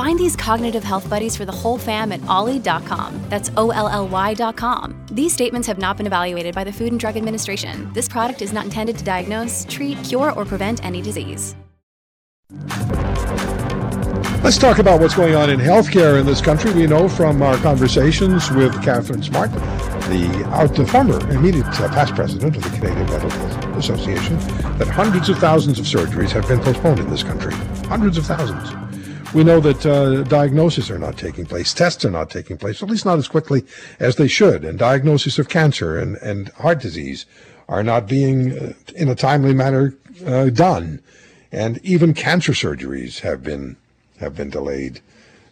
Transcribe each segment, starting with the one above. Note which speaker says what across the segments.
Speaker 1: Find these cognitive health buddies for the whole fam at olly.com. That's O L L Y.com. These statements have not been evaluated by the Food and Drug Administration. This product is not intended to diagnose, treat, cure, or prevent any disease.
Speaker 2: Let's talk about what's going on in healthcare in this country. We know from our conversations with Katharine Smart, the, out, the former immediate uh, past president of the Canadian Medical Association, that hundreds of thousands of surgeries have been postponed in this country. Hundreds of thousands. We know that uh, diagnoses are not taking place, tests are not taking place, at least not as quickly as they should, and diagnoses of cancer and, and heart disease are not being, uh, in a timely manner, uh, done. And even cancer surgeries have been have been delayed.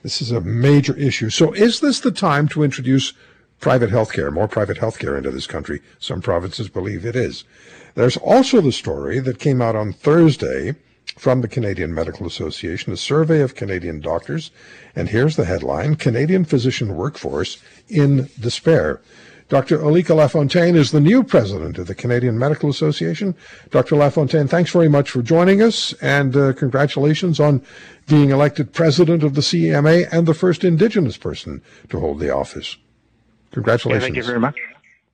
Speaker 2: This is a major issue. So, is this the time to introduce private health care, more private health care into this country? Some provinces believe it is. There's also the story that came out on Thursday from the Canadian Medical Association, a survey of Canadian doctors. And here's the headline Canadian physician workforce in despair. Dr. Alika Lafontaine is the new president of the Canadian Medical Association. Dr. Lafontaine, thanks very much for joining us and uh, congratulations on being elected president of the CMA and the first Indigenous person to hold the office. Congratulations.
Speaker 3: Yeah, thank you very much.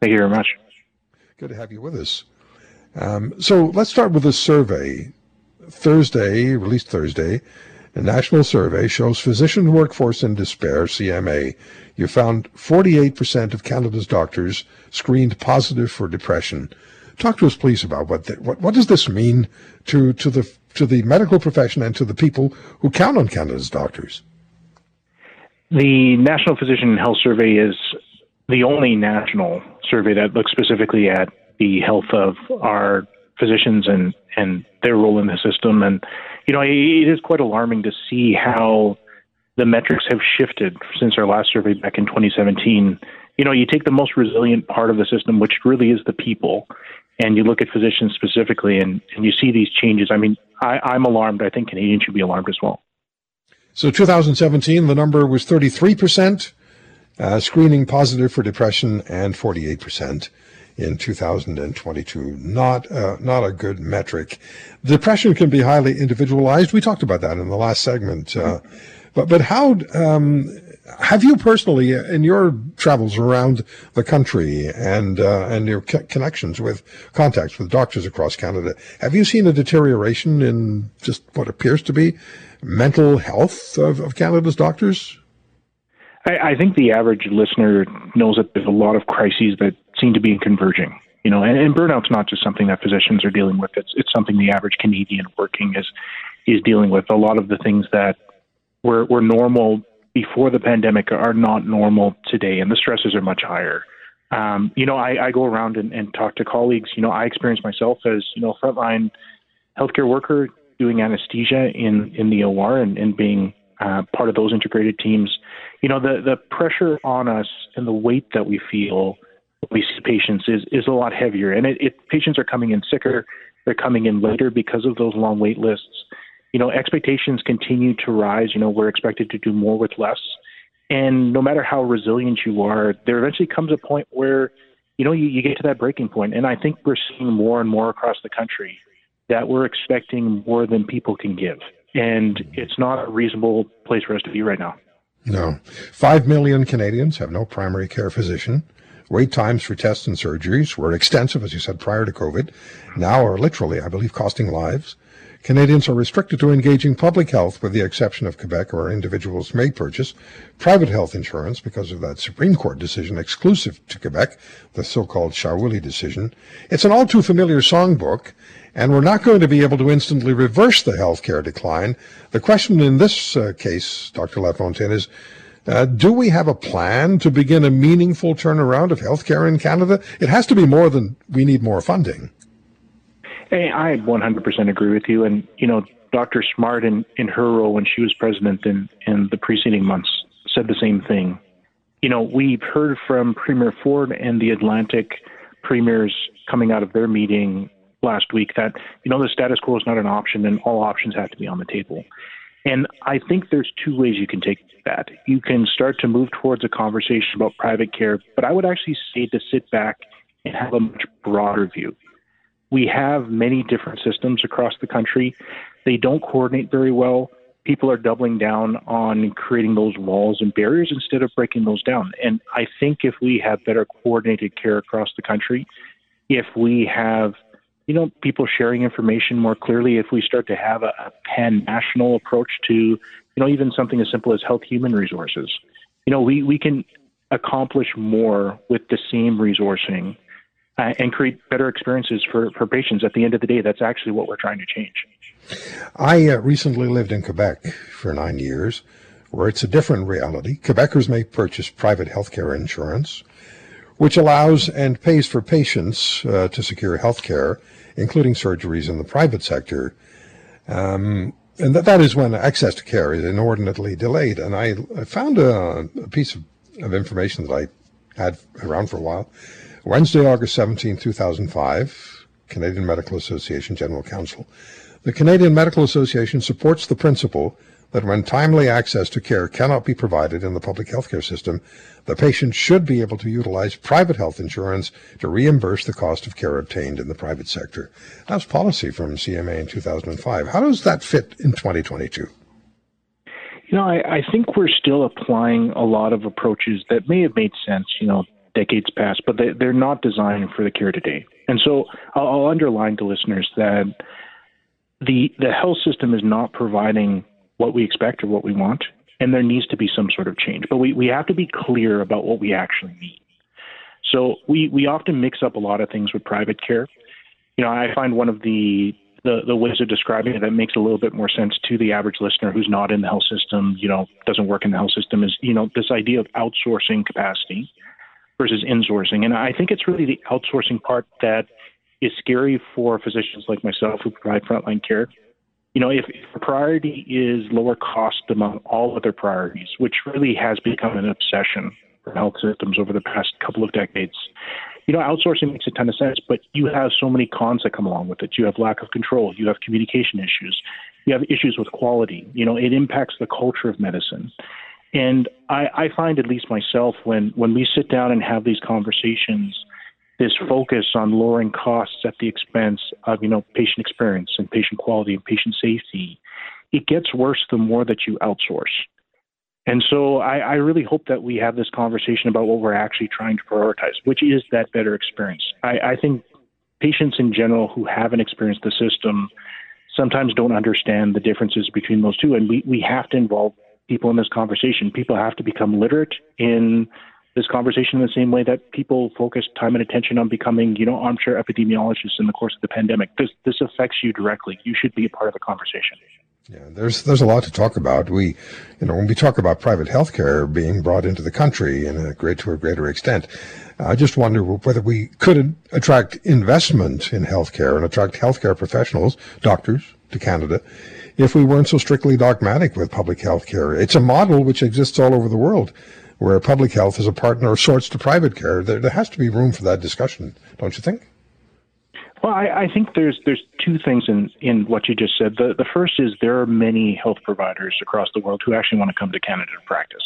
Speaker 3: Thank you very much.
Speaker 2: Good to have you with us. Um, so let's start with this survey. Thursday, released Thursday, a national survey shows physician workforce in despair, CMA. You found 48% of Canada's doctors screened positive for depression. Talk to us, please, about what the, what, what does this mean to, to the to the medical profession and to the people who count on Canada's doctors.
Speaker 3: The National Physician Health Survey is the only national survey that looks specifically at the health of our physicians and and their role in the system. And you know, it is quite alarming to see how the metrics have shifted since our last survey back in 2017. You know, you take the most resilient part of the system, which really is the people, and you look at physicians specifically, and, and you see these changes. I mean, I, I'm alarmed. I think Canadians should be alarmed as well.
Speaker 2: So 2017, the number was 33%, uh, screening positive for depression, and 48% in 2022. Not uh, not a good metric. Depression can be highly individualized. We talked about that in the last segment. Uh, but but how um, have you personally, in your travels around the country and uh, and your connections with contacts with doctors across Canada, have you seen a deterioration in just what appears to be mental health of, of Canada's doctors?
Speaker 3: I think the average listener knows that there's a lot of crises that seem to be converging. You know, and, and burnout's not just something that physicians are dealing with. It's it's something the average Canadian working is is dealing with. A lot of the things that were were normal before the pandemic are not normal today, and the stresses are much higher. Um, you know, I, I go around and, and talk to colleagues. You know, I experience myself as you know frontline healthcare worker doing anesthesia in in the OR and, and being uh, part of those integrated teams. You know, the the pressure on us and the weight that we feel we see patients is is a lot heavier, and it, it patients are coming in sicker, they're coming in later because of those long wait lists. You know, expectations continue to rise. You know, we're expected to do more with less, and no matter how resilient you are, there eventually comes a point where you know you, you get to that breaking point. point, and I think we're seeing more and more across the country that we're expecting more than people can give, and it's not a reasonable place for us to be right now.
Speaker 2: No. Five million Canadians have no primary care physician. Wait times for tests and surgeries were extensive, as you said, prior to COVID. Now are literally, I believe, costing lives. Canadians are restricted to engaging public health with the exception of Quebec where individuals may purchase private health insurance because of that Supreme Court decision exclusive to Quebec, the so-called Chaoulli decision. It's an all too familiar songbook and we're not going to be able to instantly reverse the healthcare decline. The question in this uh, case, Dr. Lafontaine, is uh, do we have a plan to begin a meaningful turnaround of healthcare in Canada? It has to be more than we need more funding.
Speaker 3: Hey, I 100% agree with you. And, you know, Dr. Smart, in, in her role when she was president in, in the preceding months, said the same thing. you know, we've heard from Premier Ford and the Atlantic premiers coming out of their meeting last week that, you know, the status quo is not an option and all options have to be on the table. And I think there's two ways you can take that. You can start to move towards a conversation about private care, but I would actually say to sit back and have a much broader view. We have many different systems across the country. They don't coordinate very well. People are doubling down on creating those walls and barriers instead of breaking those down. And I think if we have better coordinated care across the country, if we have you know, people sharing information more clearly if we start to have a, a pan national approach to, you know, even something as simple as health human resources. You know, we, we can accomplish more with the same resourcing uh, and create better experiences for, for patients. At the end of the day, that's actually what we're trying to change.
Speaker 2: I uh, recently lived in Quebec for nine years, where it's a different reality. Quebecers may purchase private health care insurance, which allows and pays for patients uh, to secure health care including surgeries in the private sector. Um, and that, that is when access to care is inordinately delayed. And I, I found a, a piece of, of, information that I had around for a while. Wednesday, August 17, 2005, Canadian Medical Association General Counsel. The Canadian Medical Association supports the principle that when timely access to care cannot be provided in the public healthcare system, the patient should be able to utilize private health insurance to reimburse the cost of care obtained in the private sector. That was policy from CMA in 2005. How does that fit in 2022?
Speaker 3: You know, I, I think we're still applying a lot of approaches that may have made sense, you know, decades past, but they, they're not designed for the care today. And so I'll, I'll underline to listeners that the the health system is not providing what we expect or what we want, and there needs to be some sort of change. But we, we have to be clear about what we actually need. So we, we often mix up a lot of things with private care. You know, I find one of the, the, the ways of describing it that makes a little bit more sense to the average listener who's not in the health system, you know, doesn't work in the health system is, you know, this idea of outsourcing capacity versus insourcing. And I think it's really the outsourcing part that is scary for physicians like myself who provide frontline care you know, if, if priority is lower cost among all other priorities, which really has become an obsession for health systems over the past couple of decades, you know, outsourcing makes a ton of sense, but you have so many cons that come along with it. You have lack of control, you have communication issues, you have issues with quality. You know, it impacts the culture of medicine. And I, I find, at least myself, when, when we sit down and have these conversations, this focus on lowering costs at the expense of you know patient experience and patient quality and patient safety, it gets worse the more that you outsource. And so I, I really hope that we have this conversation about what we're actually trying to prioritize, which is that better experience. I, I think patients in general who haven't experienced the system sometimes don't understand the differences between those two, and we, we have to involve people in this conversation. People have to become literate in this conversation in the same way that people focus time and attention on becoming, you know, armchair epidemiologists in the course of the pandemic. This this affects you directly. You should be a part of the conversation.
Speaker 2: Yeah, there's there's a lot to talk about. We, you know, when we talk about private healthcare being brought into the country in a great to a greater extent, I just wonder whether we could attract investment in healthcare and attract healthcare professionals, doctors, to Canada, if we weren't so strictly dogmatic with public health care. It's a model which exists all over the world where public health is a partner of sorts to private care. There, there has to be room for that discussion, don't you think?
Speaker 3: Well, I, I think there's there's two things in, in what you just said. The the first is there are many health providers across the world who actually want to come to Canada to practice.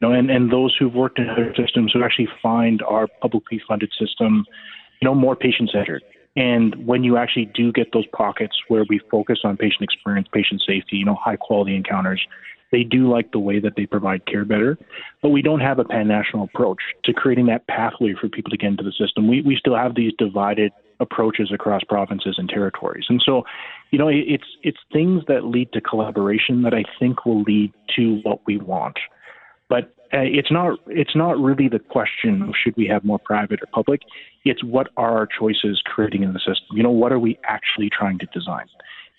Speaker 3: You know, and, and those who've worked in other systems who actually find our publicly funded system, you know, more patient centered. And when you actually do get those pockets where we focus on patient experience, patient safety, you know, high quality encounters, they do like the way that they provide care better, but we don't have a pan national approach to creating that pathway for people to get into the system. We, we still have these divided approaches across provinces and territories. And so, you know, it's it's things that lead to collaboration that I think will lead to what we want. But uh, it's not it's not really the question of should we have more private or public. It's what are our choices creating in the system. You know, what are we actually trying to design?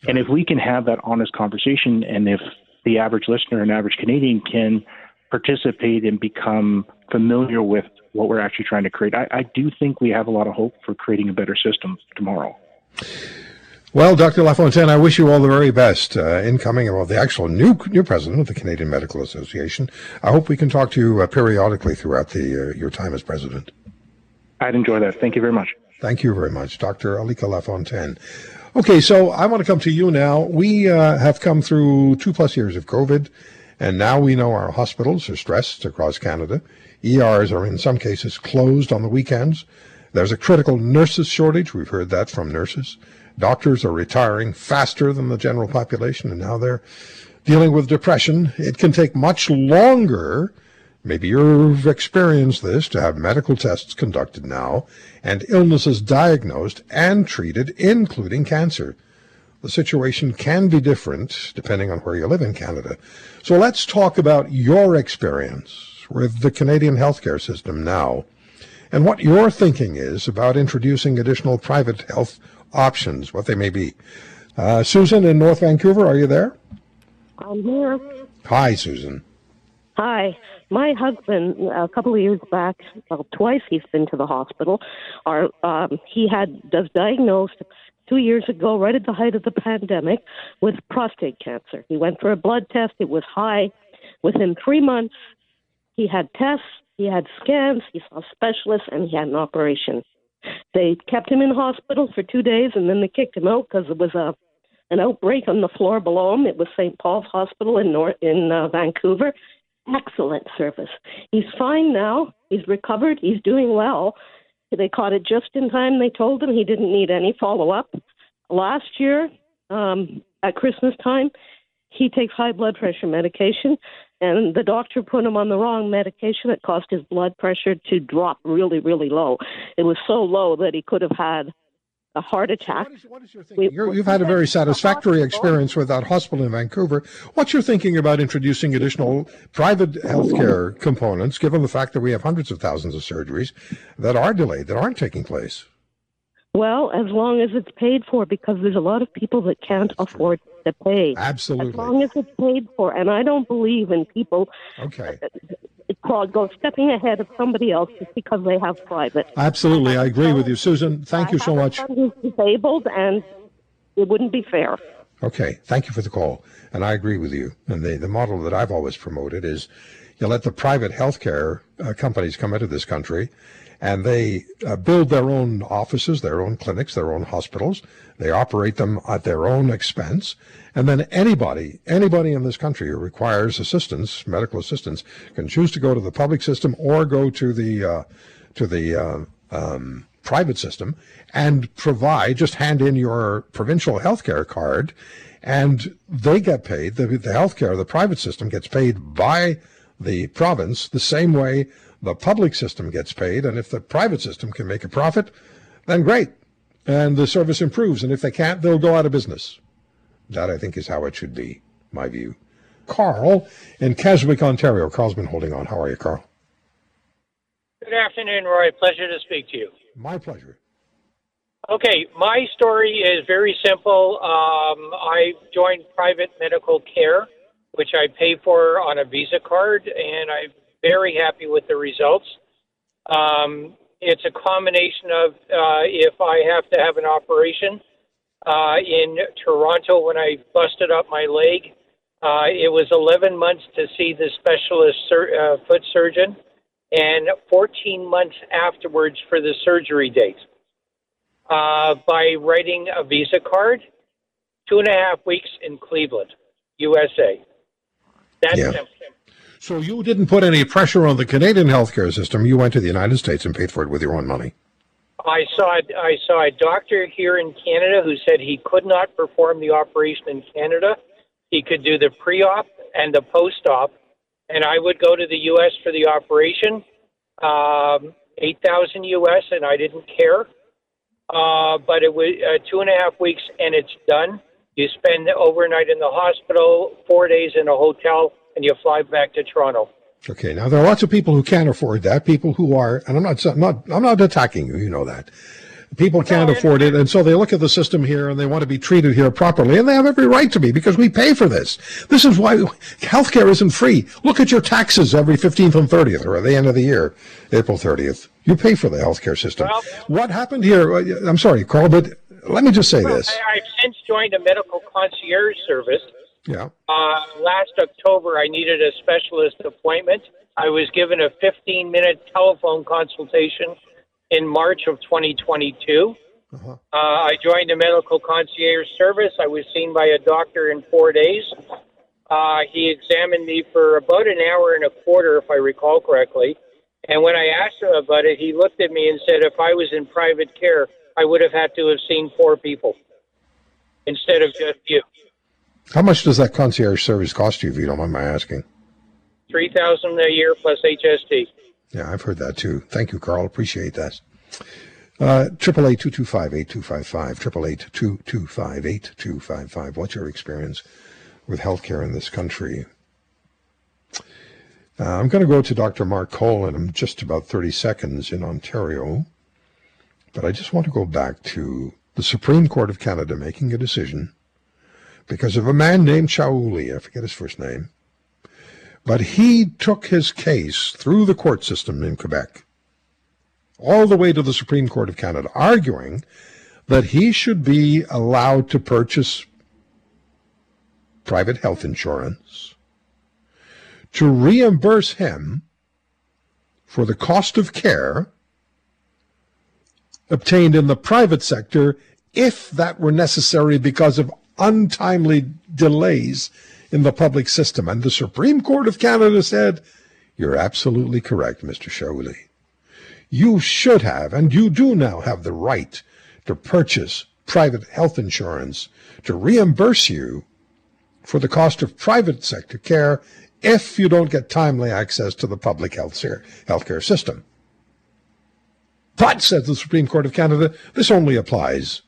Speaker 3: And if we can have that honest conversation, and if the average listener and average Canadian can participate and become familiar with what we're actually trying to create. I, I do think we have a lot of hope for creating a better system tomorrow.
Speaker 2: Well, Dr. LaFontaine, I wish you all the very best uh, incoming, well, the actual new new president of the Canadian Medical Association. I hope we can talk to you uh, periodically throughout the uh, your time as president.
Speaker 3: I'd enjoy that. Thank you very much.
Speaker 2: Thank you very much, Dr. Alika LaFontaine. Okay, so I want to come to you now. We uh, have come through two plus years of COVID, and now we know our hospitals are stressed across Canada. ERs are in some cases closed on the weekends. There's a critical nurses shortage. We've heard that from nurses. Doctors are retiring faster than the general population, and now they're dealing with depression. It can take much longer. Maybe you've experienced this to have medical tests conducted now and illnesses diagnosed and treated, including cancer. The situation can be different depending on where you live in Canada. So let's talk about your experience with the Canadian healthcare system now and what your thinking is about introducing additional private health options, what they may be. Uh, Susan in North Vancouver, are you there?
Speaker 4: I'm here.
Speaker 2: Hi, Susan.
Speaker 4: Hi. My husband, a couple of years back, well, twice he's been to the hospital. Our, um, he had was diagnosed two years ago, right at the height of the pandemic, with prostate cancer. He went for a blood test. It was high. Within three months, he had tests, he had scans, he saw specialists, and he had an operation. They kept him in hospital for two days, and then they kicked him out because there was a an outbreak on the floor below him. It was St. Paul's Hospital in North in uh, Vancouver. Excellent service. He's fine now. He's recovered. He's doing well. They caught it just in time. They told him he didn't need any follow up. Last year, um, at Christmas time, he takes high blood pressure medication, and the doctor put him on the wrong medication. It caused his blood pressure to drop really, really low. It was so low that he could have had a heart attack.
Speaker 2: So what is, what is thinking? you have had a very satisfactory experience with that hospital in Vancouver. What's your thinking about introducing additional private healthcare components, given the fact that we have hundreds of thousands of surgeries that are delayed, that aren't taking place?
Speaker 4: Well, as long as it's paid for, because there's a lot of people that can't afford to pay.
Speaker 2: Absolutely.
Speaker 4: As long as it's paid for, and I don't believe in people.
Speaker 2: Okay.
Speaker 4: Called go stepping ahead of somebody else just because they have private.
Speaker 2: Absolutely, I agree with you, Susan. Thank
Speaker 4: I
Speaker 2: you so much.
Speaker 4: Who's disabled, and it wouldn't be fair.
Speaker 2: Okay, thank you for the call, and I agree with you. And the the model that I've always promoted is you let the private healthcare uh, companies come into this country and they uh, build their own offices, their own clinics, their own hospitals. They operate them at their own expense. And then anybody, anybody in this country who requires assistance, medical assistance, can choose to go to the public system or go to the uh, to the uh, um, private system and provide. Just hand in your provincial health care card, and they get paid. The, the health care, the private system gets paid by the province the same way the public system gets paid, and if the private system can make a profit, then great. And the service improves. And if they can't, they'll go out of business. That, I think, is how it should be, my view. Carl in Keswick, Ontario. Carl's been holding on. How are you, Carl?
Speaker 5: Good afternoon, Roy. Pleasure to speak to you.
Speaker 2: My pleasure.
Speaker 5: Okay, my story is very simple. Um, I joined private medical care, which I pay for on a Visa card, and I'm very happy with the results. Um, it's a combination of uh, if I have to have an operation uh, in Toronto when I busted up my leg, uh, it was 11 months to see the specialist sur- uh, foot surgeon and 14 months afterwards for the surgery date. Uh, by writing a Visa card, two and a half weeks in Cleveland, USA. That's
Speaker 2: Yeah.
Speaker 5: simple.
Speaker 2: So you didn't put any pressure on the Canadian healthcare system. You went to the United States and paid for it with your own money.
Speaker 5: I saw I saw a doctor here in Canada who said he could not perform the operation in Canada. He could do the pre-op and the post-op, and I would go to the U.S. for the operation, um, eight thousand U.S. and I didn't care. Uh, but it was uh, two and a half weeks, and it's done. You spend overnight in the hospital, four days in a hotel, and you fly back to Toronto.
Speaker 2: Okay, now there are lots of people who can't afford that. People who are, and I'm not, I'm not, I'm not attacking you. You know that. People can't
Speaker 5: No,
Speaker 2: afford it, and so they look at the system here and they want to be treated here properly, and they have every right to be because we pay for this. This is why healthcare isn't free. Look at your taxes every 15th and 30th, or at the end of the year, April 30th. You pay for the healthcare system.
Speaker 5: Well-
Speaker 2: what happened here? uh, I'm sorry, Carl, but let me just say this.
Speaker 5: I, I've since joined a medical concierge service.
Speaker 2: Yeah.
Speaker 5: Uh, last October, I needed a specialist appointment. I was given a 15 minute telephone consultation in March of 2022. Uh-huh. Uh, I joined a medical concierge service. I was seen by a doctor in four days. Uh, he examined me for about an hour and a quarter, if I recall correctly. And when I asked him about it, he looked at me and said, if I was in private care, I would have had to have seen four people instead of just you.
Speaker 2: How much does that concierge service cost you, if you don't mind my asking?
Speaker 5: Three thousand a year plus HST.
Speaker 2: Yeah, I've heard that too. Thank you, Carl. Appreciate that. Uh, triple eight two two five eight two five five. Triple eight two two five eight two five five. What's your experience with healthcare in this country? Uh, I'm going to go to Dr. Mark Cole in just about 30 seconds in Ontario, but I just want to go back to the Supreme Court of Canada making a decision because of a man named Chaoulli, I forget his first name, but he took his case through the court system in Quebec, all the way to the Supreme Court of Canada, arguing that he should be allowed to purchase private health insurance to reimburse him for the cost of care obtained in the private sector if that were necessary because of untimely delays in the public system. And the Supreme Court of Canada said, You're absolutely correct, Mr. Chaoulli. You should have, and you do now have the right to purchase private health insurance to reimburse you for the cost of private sector care if you don't get timely access to the public health care system. But, says the Supreme Court of Canada, this only applies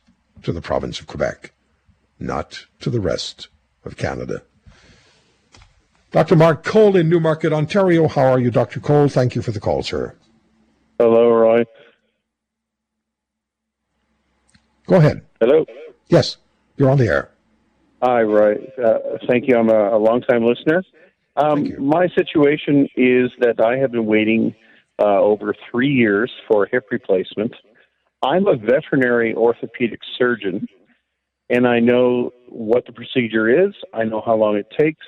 Speaker 2: to the province of Quebec not to the rest of Canada. Dr. Mark Cole in Newmarket, Ontario. How are you, Dr. Cole? Thank you for the call, sir.
Speaker 6: Hello, Roy.
Speaker 2: Go ahead.
Speaker 6: Hello.
Speaker 2: Yes, you're on the air.
Speaker 6: Hi, Roy. Uh, thank you. I'm a, a long-time listener. Um, my situation is that I have been waiting uh, over three years for a hip replacement. I'm a veterinary orthopedic surgeon, and I know what the procedure is. I know how long it takes,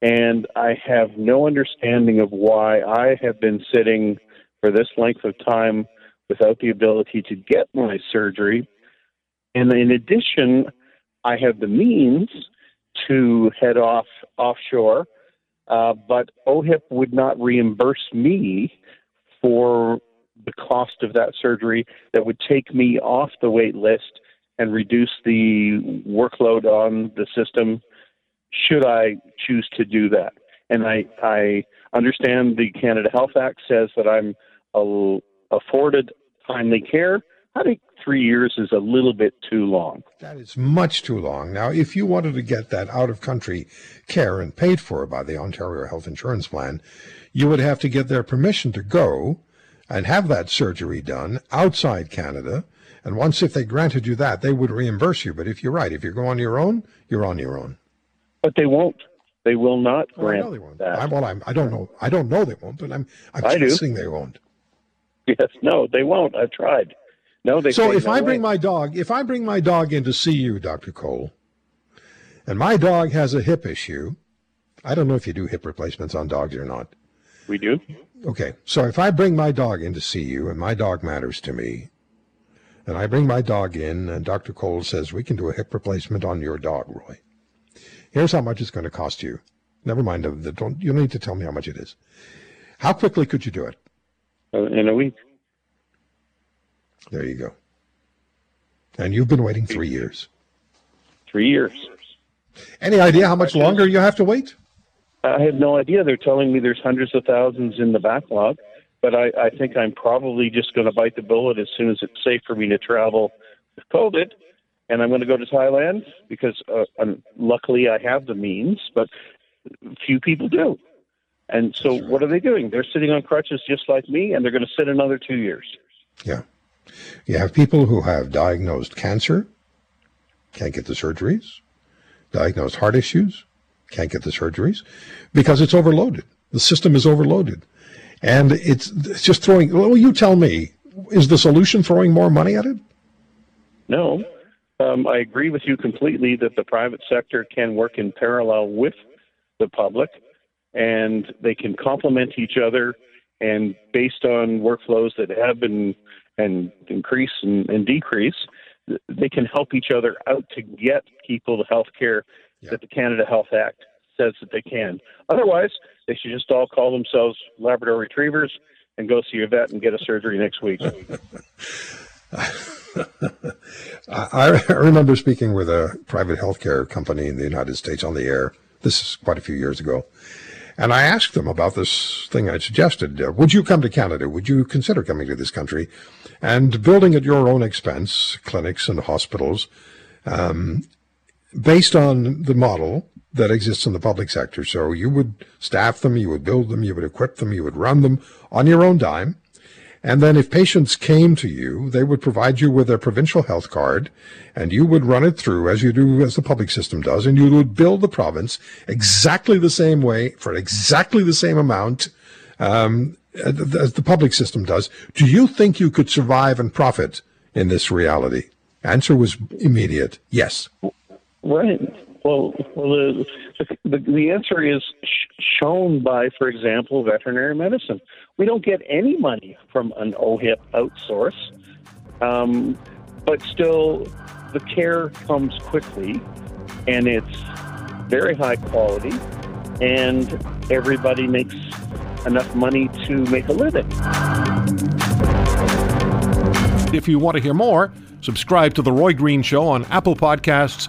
Speaker 6: and I have no understanding of why I have been sitting for this length of time without the ability to get my surgery. And in addition, I have the means to head off offshore, uh, but OHIP would not reimburse me for the cost of that surgery that would take me off the wait list and reduce the workload on the system should I choose to do that. And I, I understand the Canada Health Act says that I'm afforded timely care. I think three years is a little bit too long.
Speaker 2: That is much too long. Now, if you wanted to get that out of country care and paid for by the Ontario Health Insurance Plan, you would have to get their permission to go and have that surgery done outside Canada and once if they granted you that, they would reimburse you. But if you're right, if you go on your own, you're on your own.
Speaker 6: But they won't. They will not grant
Speaker 2: I know they won't.
Speaker 6: that.
Speaker 2: I, well, I'm, I don't know. I don't know they won't, but I'm I'm I guessing do. they won't.
Speaker 6: Yes, no, they won't. I've tried. No, they.
Speaker 2: So if
Speaker 6: no
Speaker 2: I
Speaker 6: way.
Speaker 2: bring my dog, if I bring my dog in to see you, Doctor Cole, and my dog has a hip issue, I don't know if you do hip replacements on dogs or not.
Speaker 6: We do.
Speaker 2: Okay, so if I bring my dog in to see you, and my dog matters to me, and I bring my dog in, and Dr. Cole says, We can do a hip replacement on your dog, Roy. Here's how much it's going to cost you. Never mind, the, don't, you don't need to tell me how much it is. How quickly could you do it?
Speaker 6: Uh, in a week.
Speaker 2: There you go. And you've been waiting three years.
Speaker 6: Three years.
Speaker 2: Any idea how much longer you have to wait?
Speaker 6: I have no idea. They're telling me there's hundreds of thousands in the backlog but I, I think I'm probably just going to bite the bullet as soon as it's safe for me to travel with COVID. And I'm going to go to Thailand because uh, I'm, luckily I have the means, but few people do. And so right. what are they doing? They're sitting on crutches just like me, and they're going to sit another two years.
Speaker 2: Yeah. You have people who have diagnosed cancer, can't get the surgeries, diagnosed heart issues, can't get the surgeries because it's overloaded. The system is overloaded. And it's, it's just throwing, well, you tell me, is the solution throwing more money at it?
Speaker 6: No, Um, I agree with you completely that the private sector can work in parallel with the public and they can complement each other and based on workflows that have been and increase and, and decrease, they can help each other out to get people the health care yeah. that the Canada Health Act says that they can. Otherwise, they should just all call themselves Labrador Retrievers and go see a vet and get a surgery next week.
Speaker 2: I, remember speaking with a private healthcare company in the United States on the air. This is quite a few years ago. And I asked them about this thing I suggested. Uh, would you come to Canada? Would you consider coming to this country and building at your own expense clinics and hospitals um, based on the model that exists in the public sector? So you would staff them, you would build them, you would equip them, you would run them on your own dime. And then if patients came to you, they would provide you with a provincial health card and you would run it through as you do, as the public system does, and you would build the province exactly the same way for exactly the same amount, um, as the public system does. Do you think you could survive and profit in this reality? Answer was immediate. Yes.
Speaker 6: Right. Well, well the, the, the answer is sh- shown by, for example, veterinary medicine. We don't get any money from an OHIP outsource, um, but still, the care comes quickly, and it's very high quality, and everybody makes enough money to make a living.
Speaker 7: If you want to hear more, subscribe to The Roy Green Show on Apple Podcasts